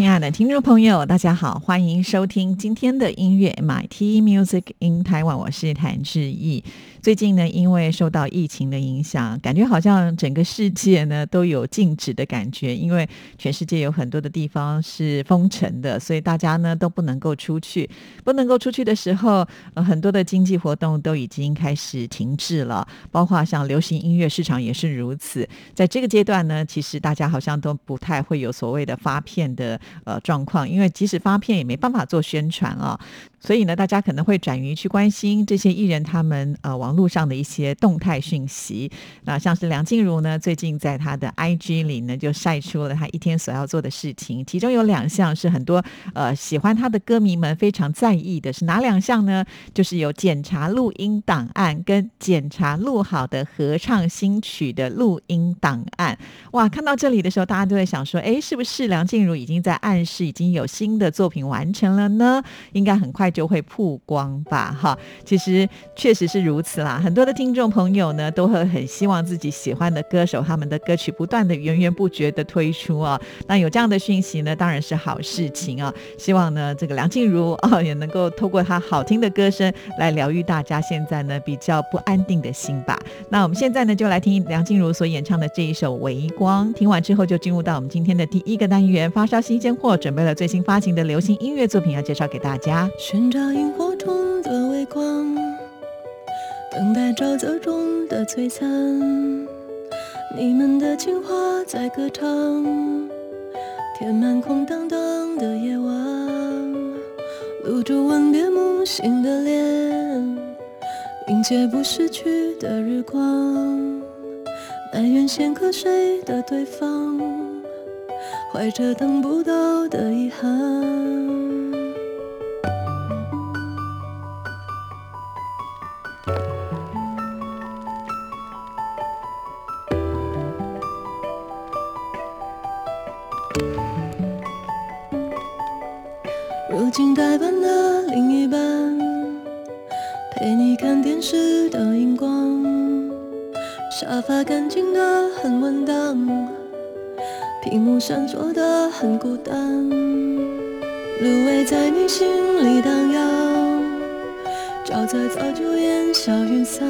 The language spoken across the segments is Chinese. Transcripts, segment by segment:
亲爱的听众朋友，大家好，欢迎收听今天的音乐 MIT Music in Taiwan，我是谭志毅。最近呢，因为受到疫情的影响，感觉好像整个世界呢都有静止的感觉，因为全世界有很多的地方是封城的，所以大家呢都不能够出去。不能够出去的时候，呃，很多的经济活动都已经开始停滞了，包括像流行音乐市场也是如此。在这个阶段呢，其实大家好像都不太会有所谓的发片的呃状况，因为即使发片也没办法做宣传啊。所以呢，大家可能会转于去关心这些艺人他们呃网络上的一些动态讯息。那像是梁静茹呢，最近在她的 IG 里呢就晒出了她一天所要做的事情，其中有两项是很多呃喜欢她的歌迷们非常在意的，是哪两项呢？就是有检查录音档案跟检查录好的合唱新曲的录音档案。哇，看到这里的时候，大家都在想说，哎，是不是梁静茹已经在暗示已经有新的作品完成了呢？应该很快。就会曝光吧，哈，其实确实是如此啦。很多的听众朋友呢，都会很希望自己喜欢的歌手他们的歌曲不断的源源不绝的推出啊。那有这样的讯息呢，当然是好事情啊。希望呢，这个梁静茹啊，也能够透过她好听的歌声来疗愈大家现在呢比较不安定的心吧。那我们现在呢，就来听梁静茹所演唱的这一首《微光》。听完之后，就进入到我们今天的第一个单元——发烧新鲜货，准备了最新发行的流行音乐作品要介绍给大家。寻找萤火虫的微光，等待沼泽中的璀璨。你们的情话在歌唱，填满空荡荡的夜晚。露珠吻别梦醒的脸，迎接不逝去的日光。埋怨先瞌睡的对方，怀着等不到的遗憾。如今代班的另一半，陪你看电视的荧光，沙发干净的很稳当，屏幕闪烁的很孤单，芦苇在你心里荡漾，沼泽早就烟消云散，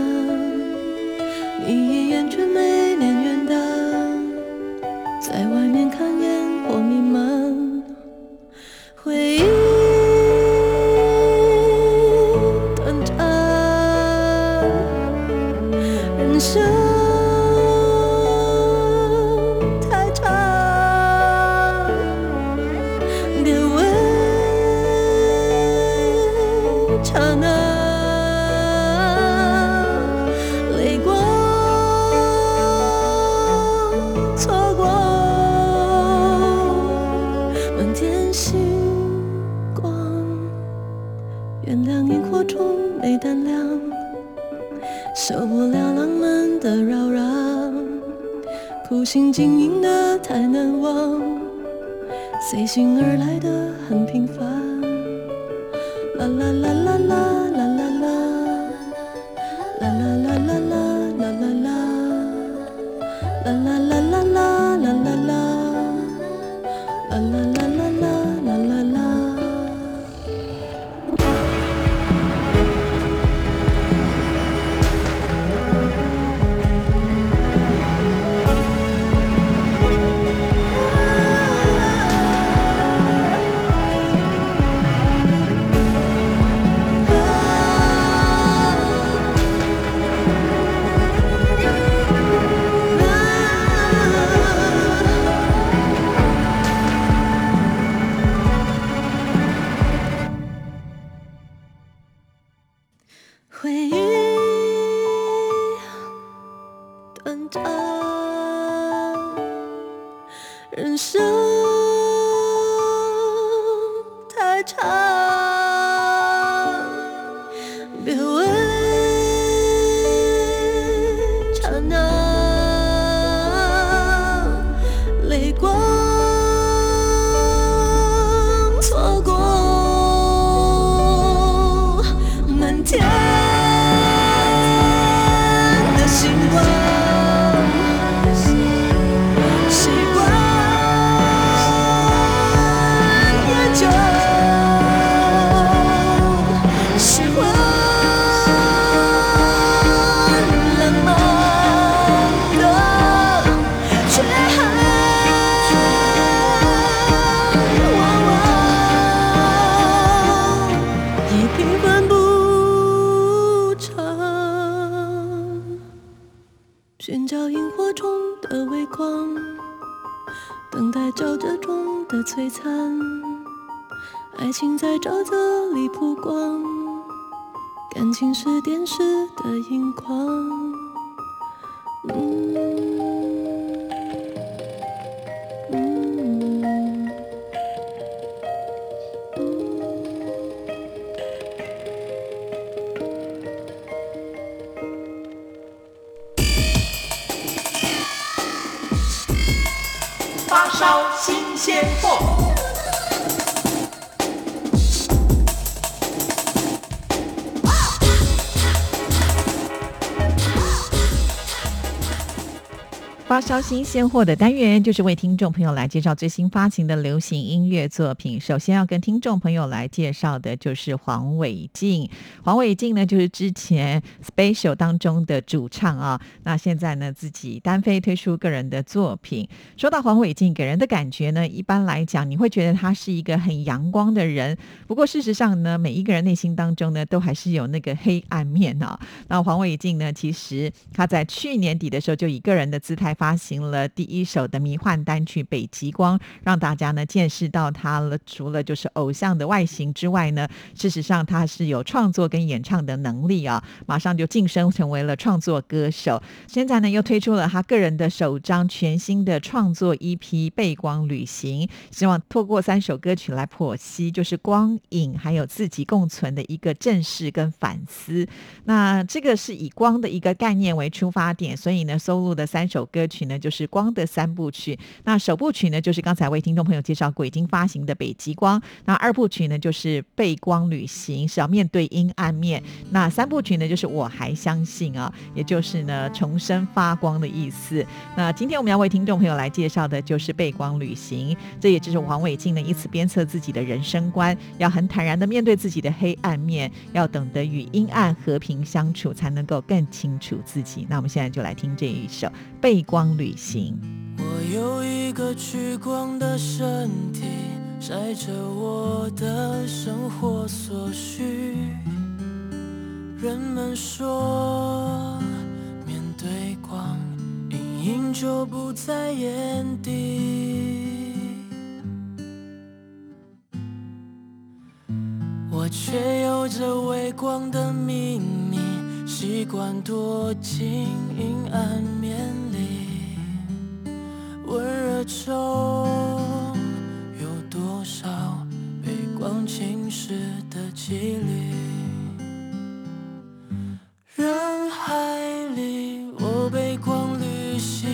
新鲜货的单元，就是为听众朋友来介绍最新发行的流行音乐作品。首先要跟听众朋友来介绍的就是黄伟晋。黄伟晋呢，就是之前 Special 当中的主唱啊。那现在呢，自己单飞推出个人的作品。说到黄伟晋，给人的感觉呢，一般来讲，你会觉得他是一个很阳光的人。不过事实上呢，每一个人内心当中呢，都还是有那个黑暗面啊。那黄伟晋呢，其实他在去年底的时候，就以个人的姿态。发行行了第一首的迷幻单曲《北极光》，让大家呢见识到他了。除了就是偶像的外形之外呢，事实上他是有创作跟演唱的能力啊，马上就晋升成为了创作歌手。现在呢又推出了他个人的首张全新的创作 EP《背光旅行》，希望透过三首歌曲来剖析，就是光影还有自己共存的一个正视跟反思。那这个是以光的一个概念为出发点，所以呢收录的三首歌。曲呢就是光的三部曲，那首部曲呢就是刚才为听众朋友介绍过已经发行的《北极光》，那二部曲呢就是《背光旅行》，是要面对阴暗面；那三部曲呢就是我还相信啊，也就是呢重生发光的意思。那今天我们要为听众朋友来介绍的就是《背光旅行》，这也就是黄伟晋呢以此鞭策自己的人生观，要很坦然的面对自己的黑暗面，要懂得与阴暗和平相处，才能够更清楚自己。那我们现在就来听这一首《背光》。旅行。我有一个聚光的身体，晒着我的生活所需。人们说，面对光，阴影就不在眼底。我却有着微光的秘密，习惯躲进阴暗面。温热中有多少被光侵蚀的几率？人海里，我被光旅行，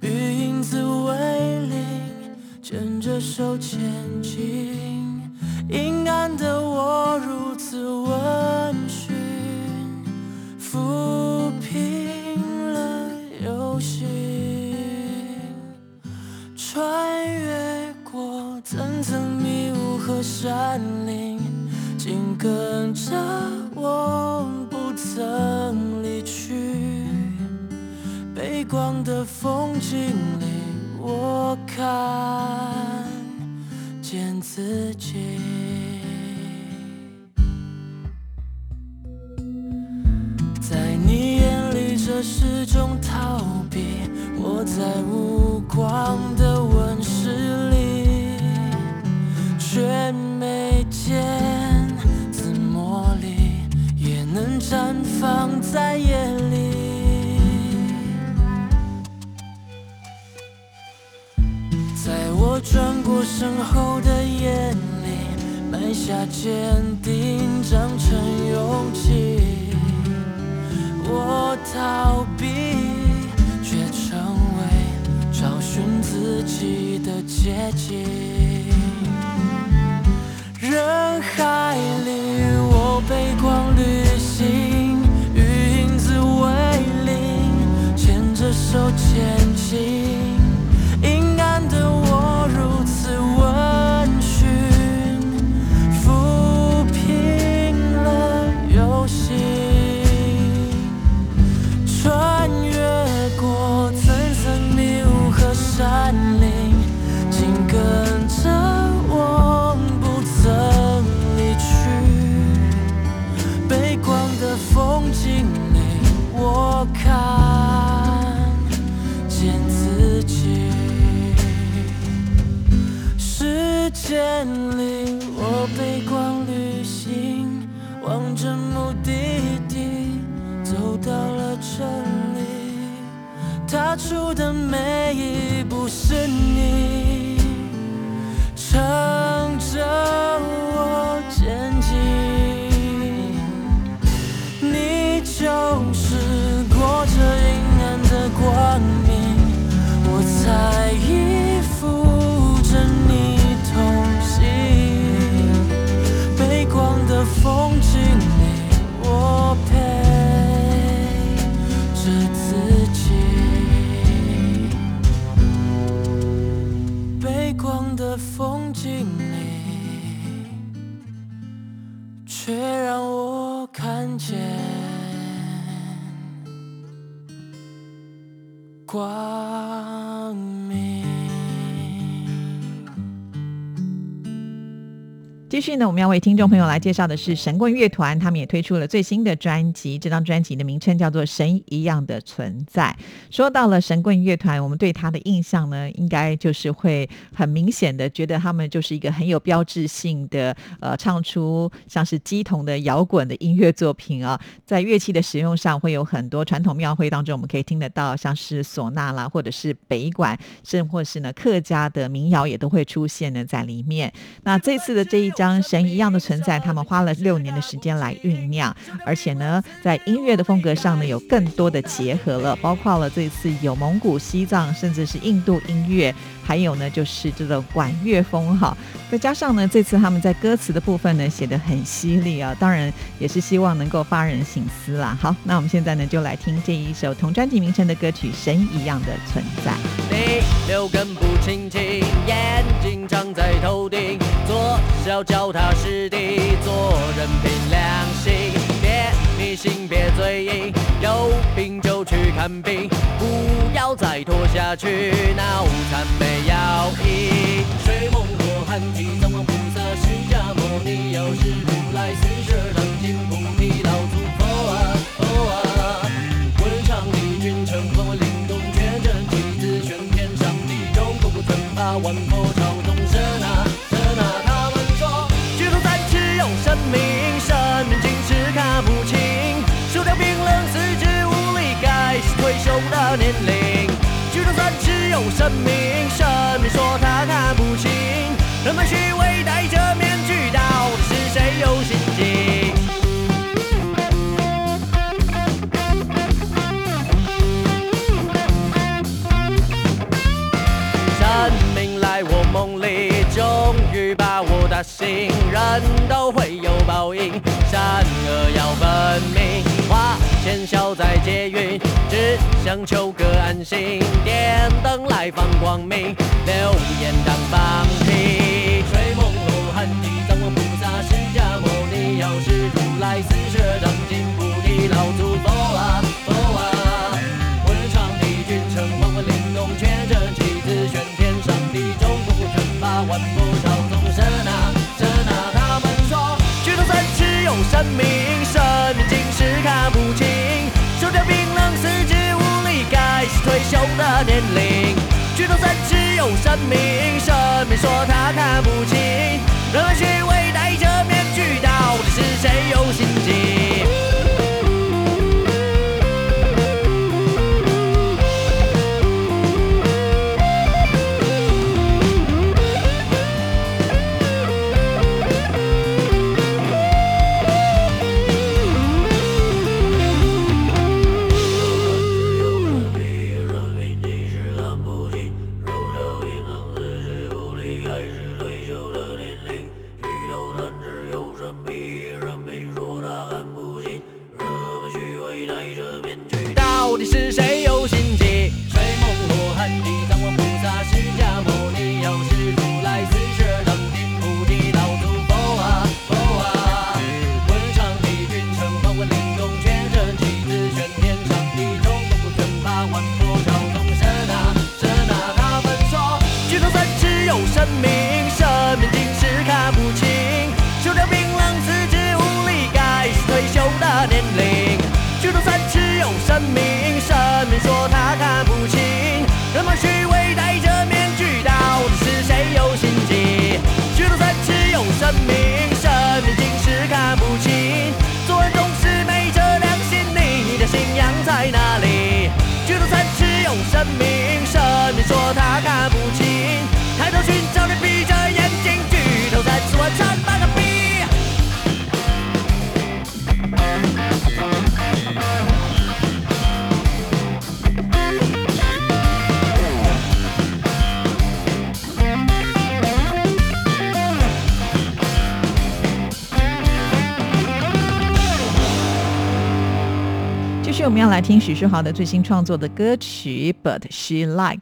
与影子为邻，牵着手前进。阴暗的我如此温驯，抚平了忧心。穿越过层层迷雾和山林，紧跟着我不曾离去。背光的风景里，我看见自己。在你眼里，这是种逃避。我在无光绽放在眼里。在我转过身后的眼里，埋下坚定，长成勇气。我逃避，却成为找寻自己的捷径。人海里，我背光旅行，与影子为邻，牵着手前行。望着目的地，走到了这里。踏出的每一步是你，撑着我前进。你就是裹着阴暗的光明，我才光继续呢，我们要为听众朋友来介绍的是神棍乐团，他们也推出了最新的专辑。这张专辑的名称叫做《神一样的存在》。说到了神棍乐团，我们对他的印象呢，应该就是会很明显的觉得他们就是一个很有标志性的，呃，唱出像是鸡同的摇滚的音乐作品啊。在乐器的使用上，会有很多传统庙会当中我们可以听得到，像是唢呐啦，或者是北管，甚或是呢客家的民谣也都会出现呢在里面。那这次的这一张《神一样的存在》，他们花了六年的时间来酝酿，而且呢，在音乐的风格上呢，有更多的结合了，包括了这次有蒙古、西藏，甚至是印度音乐，还有呢就是这种管乐风哈。再加上呢，这次他们在歌词的部分呢写得很犀利啊，当然也是希望能够发人省思啦。好，那我们现在呢就来听这一首同专辑名称的歌曲《神一样的存在》。你六根不清净，眼睛长在头顶，左小脚踏实地，做人凭良心，别迷信，别嘴硬，有病就去看病，不要再拖下去，脑残没药医。睡梦罗汉提，藏王菩萨，释迦牟尼，药师如来，四十二堂金菩提，老祖佛啊佛啊。文昌帝君称皇为灵动全真气子，玄天上帝中共不尊法，万佛朝有神明，神明尽是看不清，手脚冰冷四肢无力，该是退休的年龄。举头三尺有神明，神明说他看不清，人们虚在劫运，只想求个安心。点灯来放光明，留言当放屁。吹梦罗汉地，藏王菩萨，释迦牟尼，药师如来，四十二章金菩提，老祖佛啊佛啊。文昌帝君称皇为灵动全真气子，玄天上帝中共不称霸，万佛朝宗神啊神啊。他们说，举头三尺有神明，神明竟是看不清，的年龄。举头三尺有神明，神明说他看不清，人们虚伪戴着面具，到底是谁有心机？底是谁？要来听许书豪的最新创作的歌曲《But She Likes》。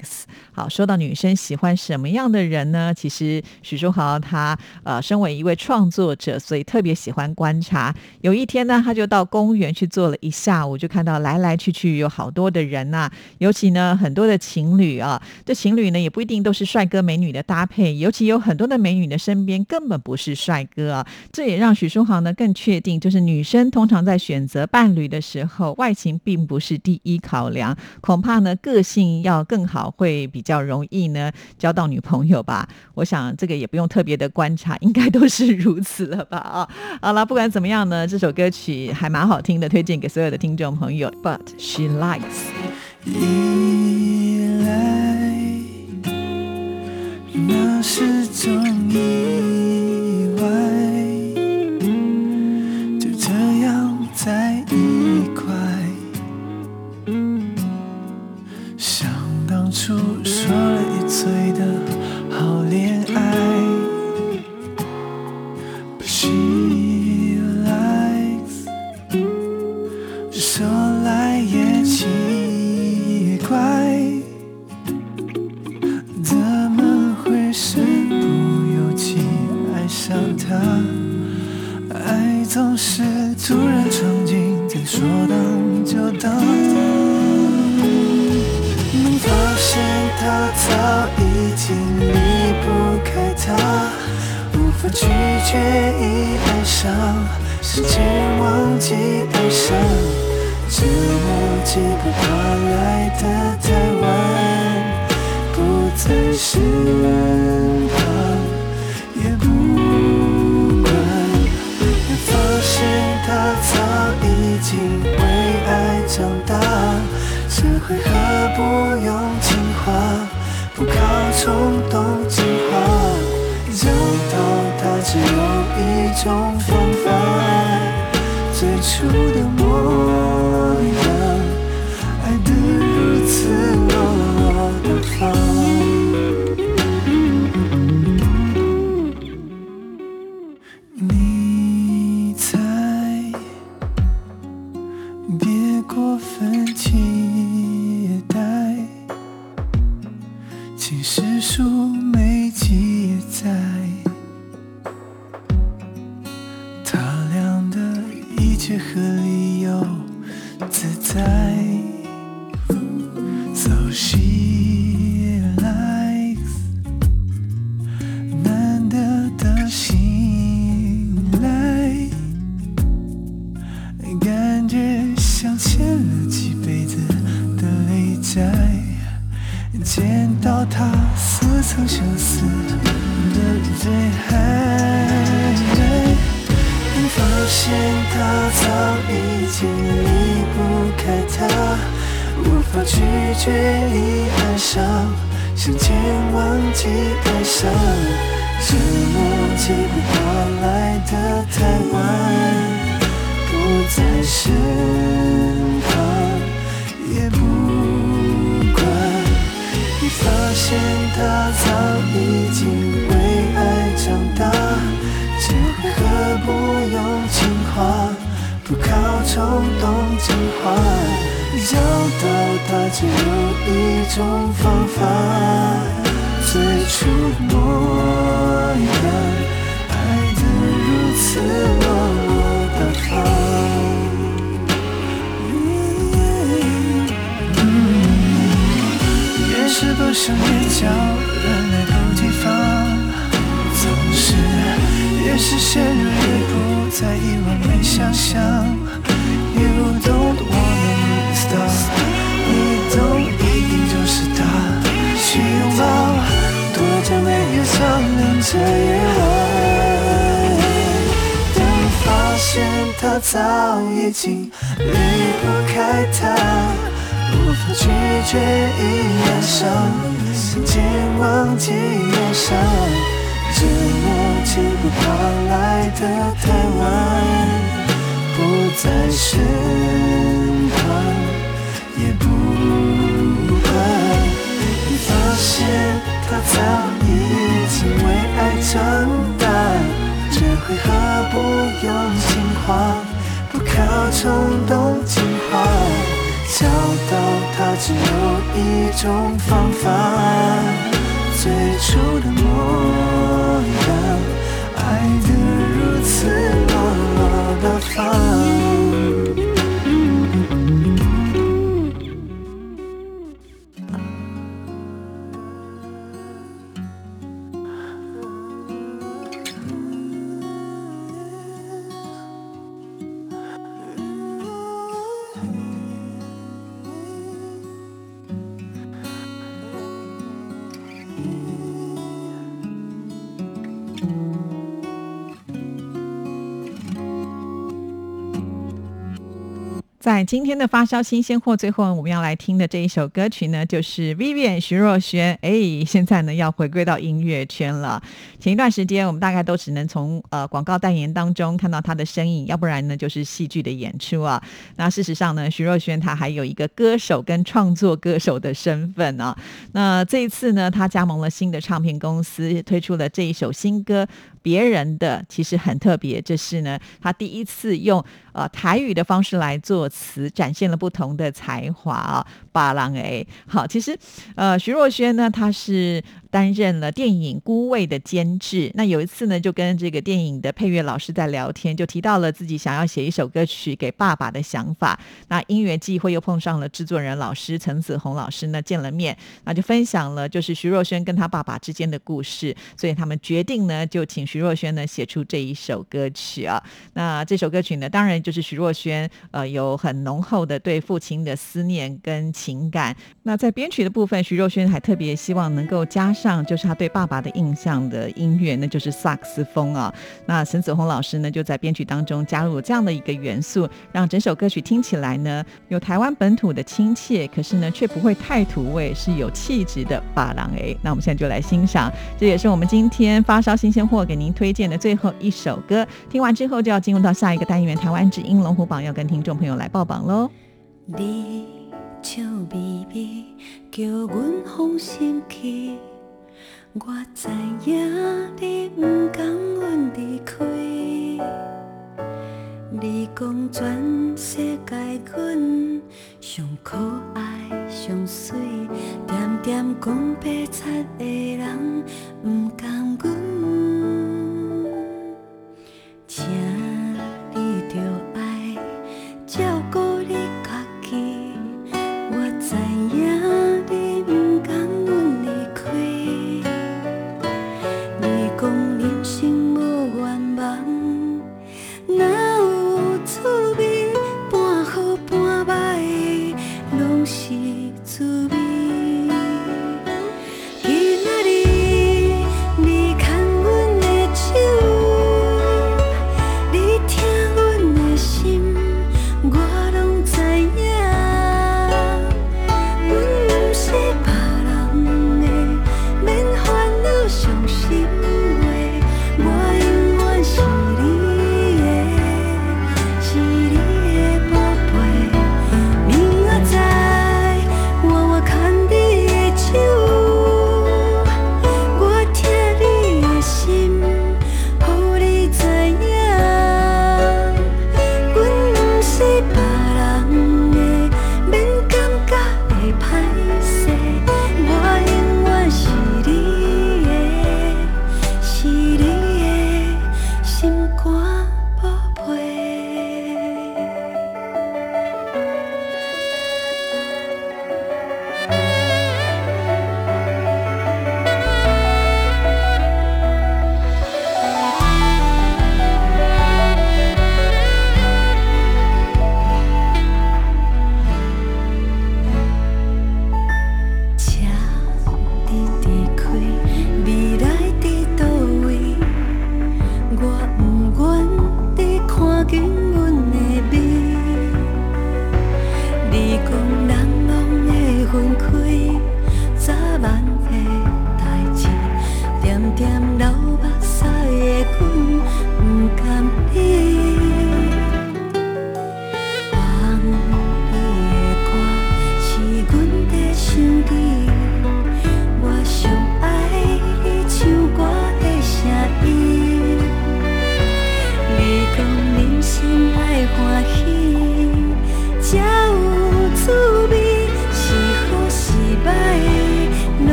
好，说到女生喜欢什么样的人呢？其实许书豪他呃，身为一位创作者，所以特别喜欢观察。有一天呢，他就到公园去坐了一下午，就看到来来去去有好多的人呐、尤其呢很多的情侣啊，这情侣呢也不一定都是帅哥美女的搭配，尤其有很多的美女的身边根本不是帅哥啊。这也让许书豪呢更确定，就是女生通常在选择伴侣的时候，外形并不是第一考量，恐怕呢个性要更好，会比较容易呢交到女朋友吧。我想这个也不用特别的观察，应该都是如此了吧啊。好了，不管怎么样呢，这首歌曲还蛮好听的，推荐给所有的听众朋友。But she likes。依赖，那是种意外，就这样在当初说了一嘴的好恋爱，But she likes。说来也奇怪，怎么会身不由己爱上他？爱总是突然闯进，才说当就当。现他早已经离不开他，无法拒绝已爱上，时间忘记爱上，这默契不怕来的太晚，不在身旁，也不管，也发现他早已经为爱长大。这回合不用，不靠冲动进化，找到它只有一种方法，最初的模样，爱得如此落落大方。早已经离不开他。无法拒绝一样伤，瞬间忘记忧伤，这么近不怕来的太晚，不在身旁也不管。发现他早已经为爱长大，这回合不用情话，要冲动进化。找到它只有一种方法，最初的模样，爱得如此落落大方。在今天的发烧新鲜货，最后我们要来听的这一首歌曲呢，就是 Vivian 徐若瑄。哎，现在呢要回归到音乐圈了。前一段时间，我们大概都只能从呃广告代言当中看到她的身影，要不然呢就是戏剧的演出啊。那事实上呢，徐若瑄她还有一个歌手跟创作歌手的身份啊。那这一次呢，她加盟了新的唱片公司，推出了这一首新歌。别人的其实很特别，这是呢，他第一次用呃台语的方式来作词，展现了不同的才华啊。巴郎哎，好，其实呃徐若瑄呢，她是。担任了电影《孤味》的监制。那有一次呢，就跟这个电影的配乐老师在聊天，就提到了自己想要写一首歌曲给爸爸的想法。那因缘际会又碰上了制作人老师陈子红老师呢，见了面，那就分享了就是徐若瑄跟他爸爸之间的故事。所以他们决定呢，就请徐若瑄呢写出这一首歌曲啊。那这首歌曲呢，当然就是徐若瑄呃有很浓厚的对父亲的思念跟情情感。那在编曲的部分，徐若瑄还特别希望能够加。上就是他对爸爸的印象的音乐，那就是萨克斯风啊。那沈子红老师呢，就在编曲当中加入了这样的一个元素，让整首歌曲听起来呢有台湾本土的亲切，可是呢却不会太土味，是有气质的巴郎诶。那我们现在就来欣赏，这也是我们今天发烧新鲜货给您推荐的最后一首歌。听完之后就要进入到下一个单元——台湾之音龙虎榜，要跟听众朋友来报榜喽。你笑眯眯，叫阮放心去。我知影你不甘阮离开，你讲全世界阮上可爱上水，点点讲白贼的人不甘阮，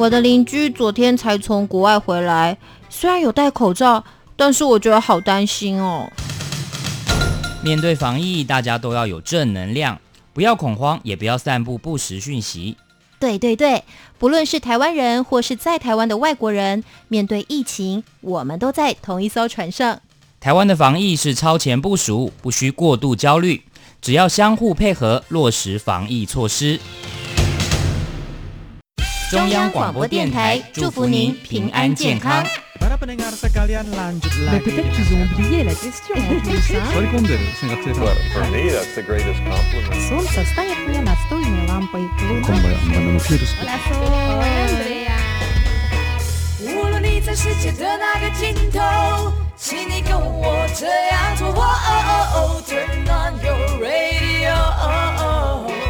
我的邻居昨天才从国外回来，虽然有戴口罩，但是我觉得好担心哦。面对防疫，大家都要有正能量，不要恐慌，也不要散布不实讯息。对对对，不论是台湾人或是在台湾的外国人，面对疫情，我们都在同一艘船上。台湾的防疫是超前部署，不需过度焦虑，只要相互配合，落实防疫措施。中央广播电台祝福您平安健康。无论你在世界的哪个尽头，请你跟我这样做。Turn on your radio. Oh, oh.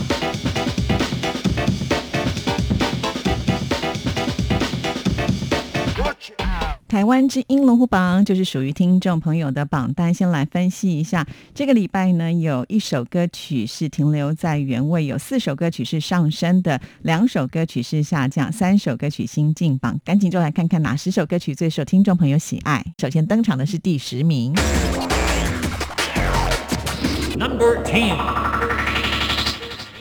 台湾之音龙虎榜就是属于听众朋友的榜单。先来分析一下，这个礼拜呢，有一首歌曲是停留在原位，有四首歌曲是上升的，两首歌曲是下降，三首歌曲新进榜。赶紧就来看看哪十首歌曲最受听众朋友喜爱。首先登场的是第十名。Number Ten。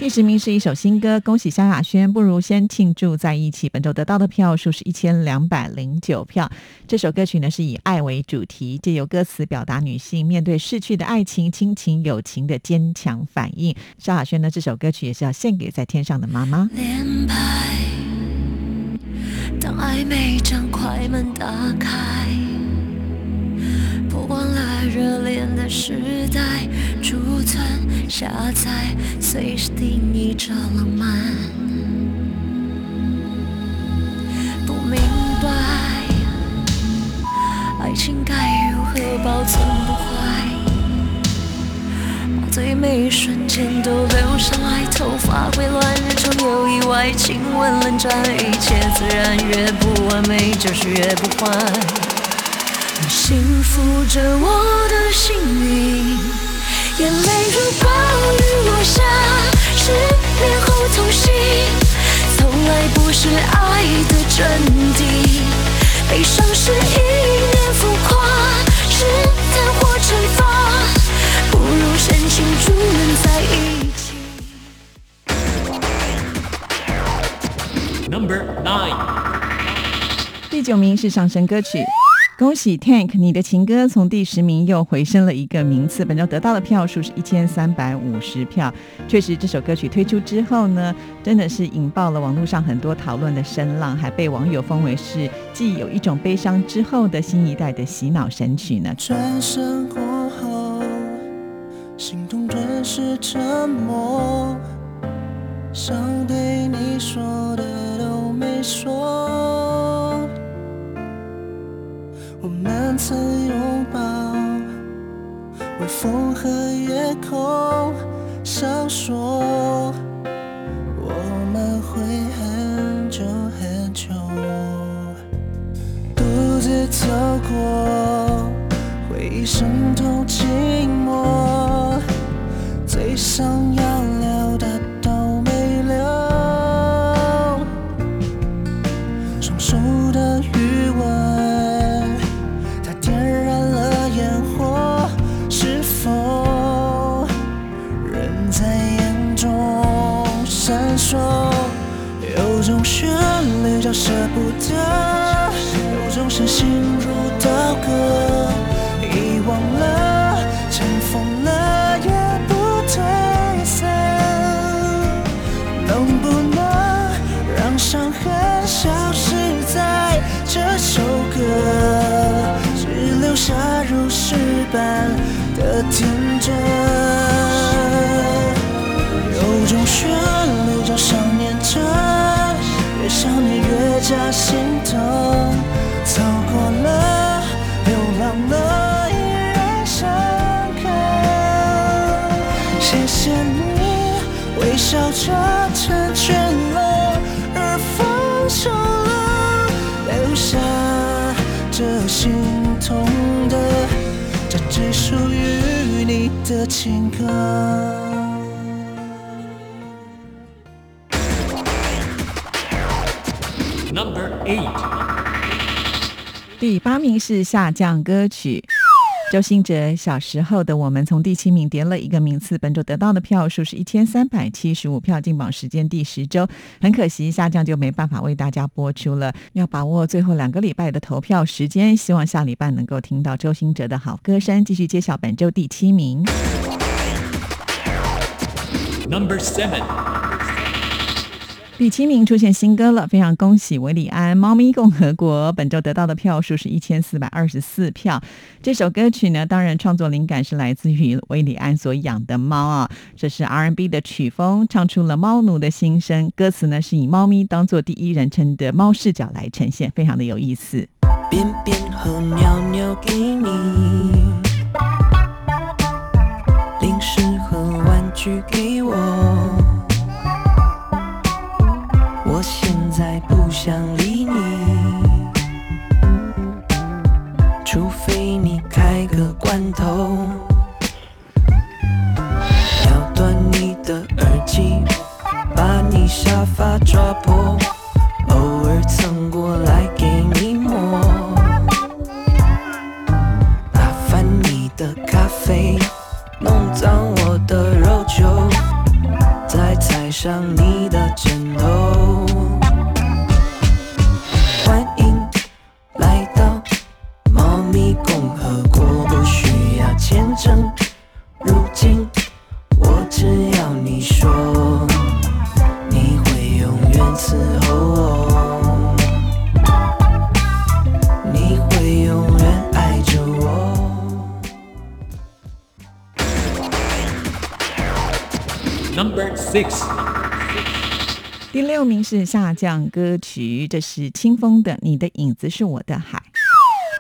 第十名是一首新歌，恭喜萧亚轩，不如先庆祝在一起。本周得到的票数是一千两百零九票。这首歌曲呢是以爱为主题，借由歌词表达女性面对逝去的爱情、亲情、友情的坚强反应。萧亚轩呢这首歌曲也是要献给在天上的妈妈。当暧昧将快门打开，热恋的时代，储存下载，随时定义着浪漫。不明白，爱情该如何保存不坏。把最美瞬间都留下来，头发会乱，日常有意外，亲吻冷战，一切自然，越不完美就是越不坏。你幸福着我的幸运，眼泪如暴雨落下，失恋后痛醒，从来不是爱的真谛。悲伤是一念浮夸，试探或惩罚，不如深情祝愿在一起。Number Nine。第九名是上升歌曲。恭喜 Tank，你的情歌从第十名又回升了一个名次，本周得到的票数是一千三百五十票。确实，这首歌曲推出之后呢，真的是引爆了网络上很多讨论的声浪，还被网友封为是既有一种悲伤之后的新一代的洗脑神曲呢。转身过后，心动顿时沉默，想对你说的都没说。曾拥抱，微风和夜空，闪烁我们会很久很久。独自走过，般的天真，有种旋律叫想念着，越想念越加心痛，走过了，流浪了，依然深刻。谢谢你微笑着成全了，而放手了，留下这心痛的，只属于你的情歌。Number eight. 第八名是下降歌曲。周兴哲小时候的我们从第七名跌了一个名次，本周得到的票数是一千三百七十五票，进榜时间第十周，很可惜下降就没办法为大家播出了。要把握最后两个礼拜的投票时间，希望下礼拜能够听到周兴哲的好歌声，继续揭晓本周第七名。Number seven. 第七名出现新歌了，非常恭喜韦礼安《猫咪共和国》本周得到的票数是一千四百二十四票。这首歌曲呢，当然创作灵感是来自于韦礼安所养的猫啊，这是 R&B 的曲风，唱出了猫奴的心声。歌词呢是以猫咪当做第一人称的猫视角来呈现，非常的有意思。便便和尿尿给你，零食和玩具给半头，咬断你的耳机，把你沙发抓破，偶尔蹭过来是下降歌曲，这是清风的《你的影子是我的海》。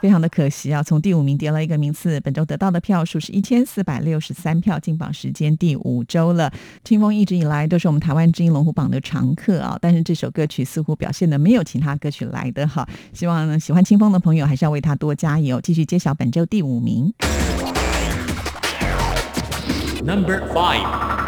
非常的可惜啊，从第五名跌了一个名次。本周得到的票数是一千四百六十三票，进榜时间第五周了。清风一直以来都是我们台湾之音龙虎榜的常客啊，但是这首歌曲似乎表现的没有其他歌曲来的好。希望呢喜欢清风的朋友还是要为他多加油，继续揭晓本周第五名。Number five.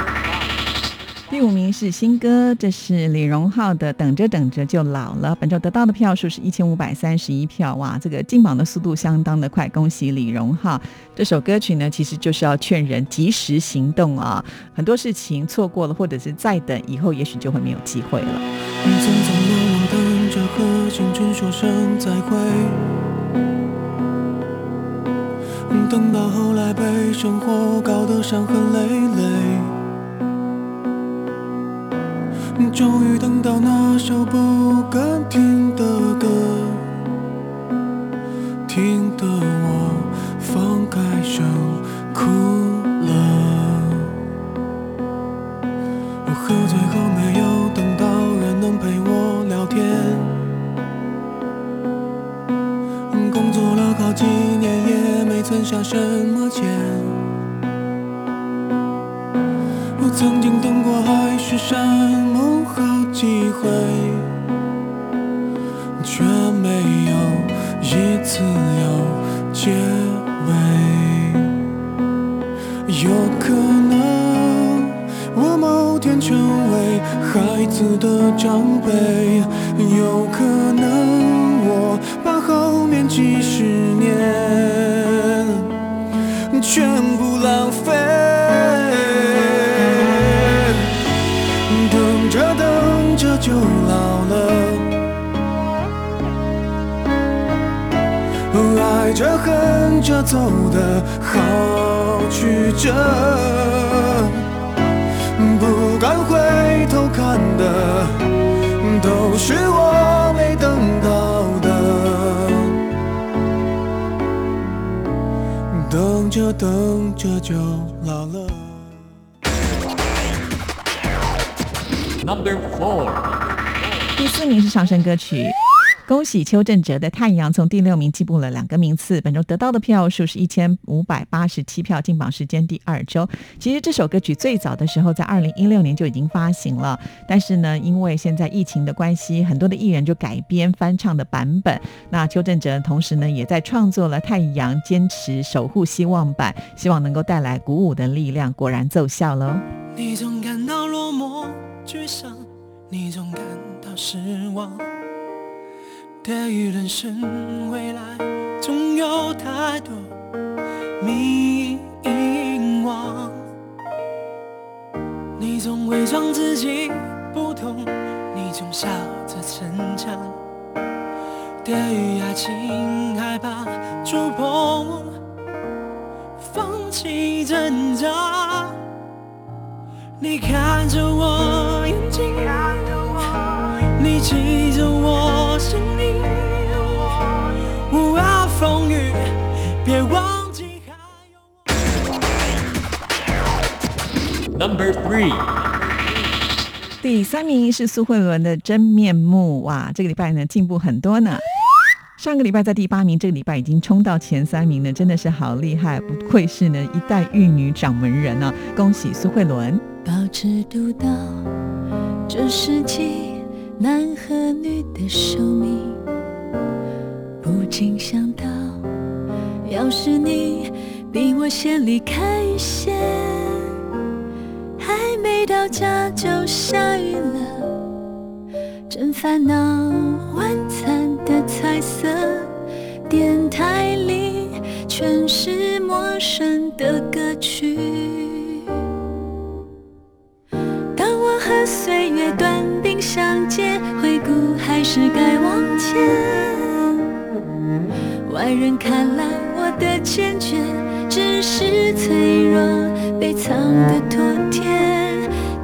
第五名是新歌，这是李荣浩的《等着等着就老了》。本周得到的票数是一千五百三十一票，哇，这个进榜的速度相当的快，恭喜李荣浩！这首歌曲呢，其实就是要劝人及时行动啊，很多事情错过了，或者是再等，以后也许就会没有机会了。等，到后来被生活搞得伤痕累累。终于等到那首不敢听的歌，听得我放开声哭了。我喝醉后没有等到人能陪我聊天。工作了好几年，也没存下什么钱。我曾经等过海誓山机会，却没有一次有结尾。有可能我某天成为孩子的长辈，有可能我把后面几十年着走的好曲折，不敢回头看的都是我没等到的。等着等着就老了。Number four，第四名是上升歌曲。恭喜邱振哲的《太阳》从第六名进步了两个名次，本周得到的票数是一千五百八十七票，进榜时间第二周。其实这首歌曲最早的时候在二零一六年就已经发行了，但是呢，因为现在疫情的关系，很多的艺人就改编翻唱的版本。那邱振哲同时呢，也在创作了《太阳坚持守护希望版》，希望能够带来鼓舞的力量，果然奏效喽。你总感到落寞、沮丧，你总感到失望。对于人生未来，总有太多迷惘。你总伪装自己不痛，你总笑着逞强。对于爱情害怕触碰，放弃挣扎。你看着我眼睛，你记着我声音。无涯风雨，别忘记还有 Number three，第三名是苏慧伦的《真面目》哇，这个礼拜呢进步很多呢。上个礼拜在第八名，这个礼拜已经冲到前三名了，真的是好厉害，不愧是呢一代玉女掌门人呢、恭喜苏慧伦！保持独到，这世纪男和女的寿命，不禁想到，要是你比我先离开一些，还没到家就下雨了，真烦恼。晚餐的彩色，电台里全是陌生的歌曲。当我和岁月短兵相接，是该往前。外人看来我的坚决，只是脆弱被藏的妥帖。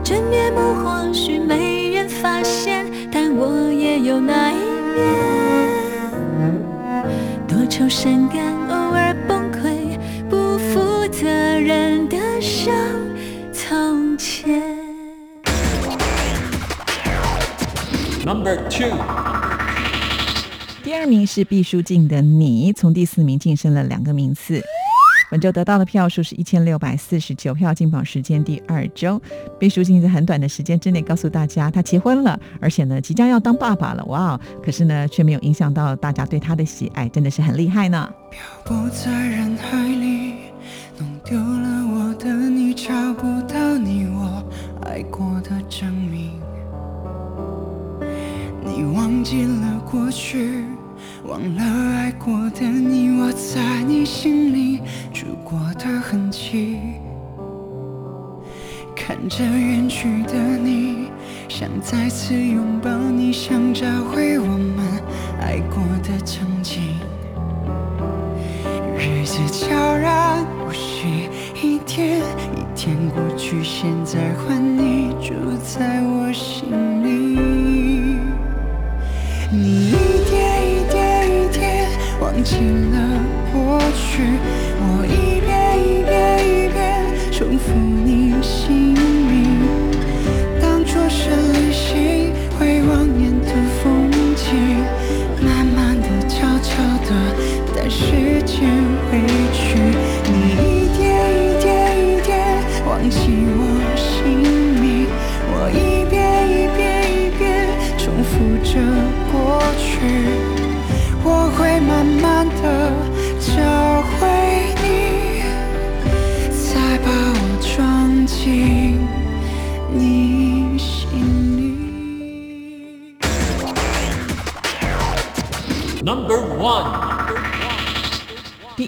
真面目或许没人发现，但我也有那一面。多愁善感，Number two，第二名是毕书尽的《你》，从第四名晋升了两个名次。本周得到的票数是一千六百四十九票，进榜时间第二周。毕书尽在很短的时间之内告诉大家他结婚了，而且呢即将要当爸爸了，哇哦！可是呢却没有影响到大家对他的喜爱，真的是很厉害呢。漂泊在人海里，弄丢了我的你，找不到你我爱过的证明。你忘记了过去，忘了爱过的你，我在你心里住过的痕迹。看着远去的你，想再次拥抱你，想找回我们爱过的曾经。日子悄然无息，一天一天过去，现在换你住在我心里。你一点一点一点忘记了过去，我一遍一遍一遍重复你姓名，当作是旅行，回望沿途风景，慢慢的、悄悄的待时间回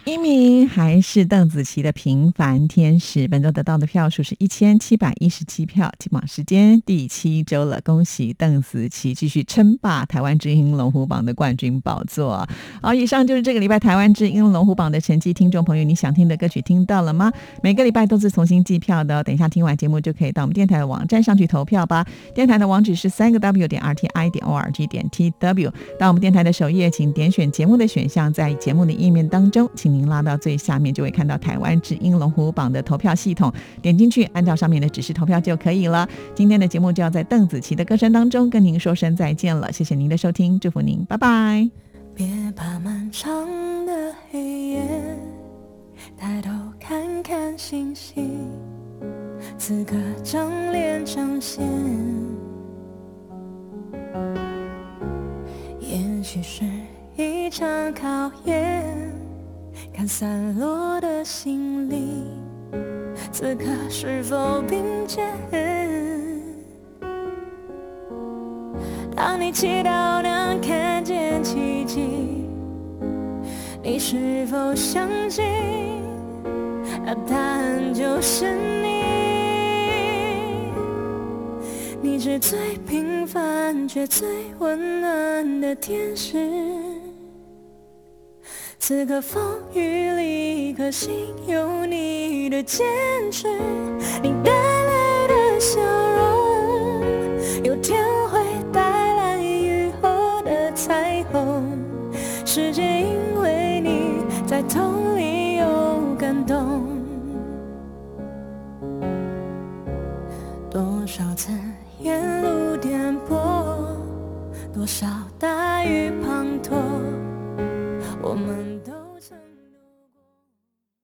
一名还是邓紫棋的《平凡天使》，本周得到的票数是一千七百一十七票，进榜时间第七周了，恭喜邓紫棋继续称霸台湾之音龙虎榜的冠军宝座。好，以上就是这个礼拜台湾之音龙虎榜的成绩，听众朋友，你想听的歌曲听到了吗？每个礼拜都是重新计票的，等一下听完节目就可以到我们电台的网站上去投票吧。电台的网址是三个 w 点 r t i 点 o r g 点 t w，到我们电台的首页，请点选节目的选项，在节目的页面当中，请您拉到最下面，就会看到台湾之音龙虎榜的投票系统，点进去，按照上面的指示投票就可以了。今天的节目就要在邓紫棋的歌声当中跟您说声再见了，谢谢您的收听，祝福您，拜拜。别怕漫长的黑夜，抬头看看星星，此刻正脸彰显。也许是一场考验，看散落的心灵，此刻是否并肩？当你祈祷能看见奇迹，你是否相信？那答案就是你。你是最平凡却最温暖的天使。此刻风雨里，颗心有你的坚持，你带来的笑容，有天会带来雨后的彩虹。世界因为你在痛里有感动，多少次沿路颠簸，多少大雨滂沱，我们。